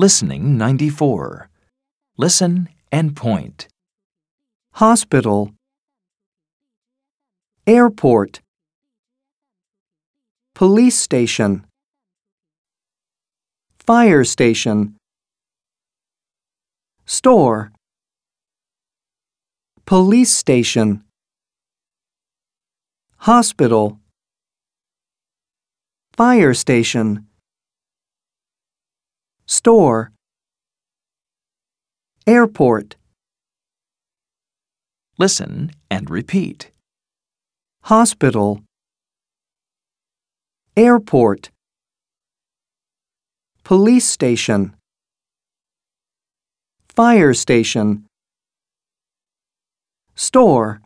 Listening 94. Listen and point. hospital, airport, police station, fire station, store, police station, hospital, fire station, store, airport. Listen and repeat. hospital, airport, police station, fire station, store,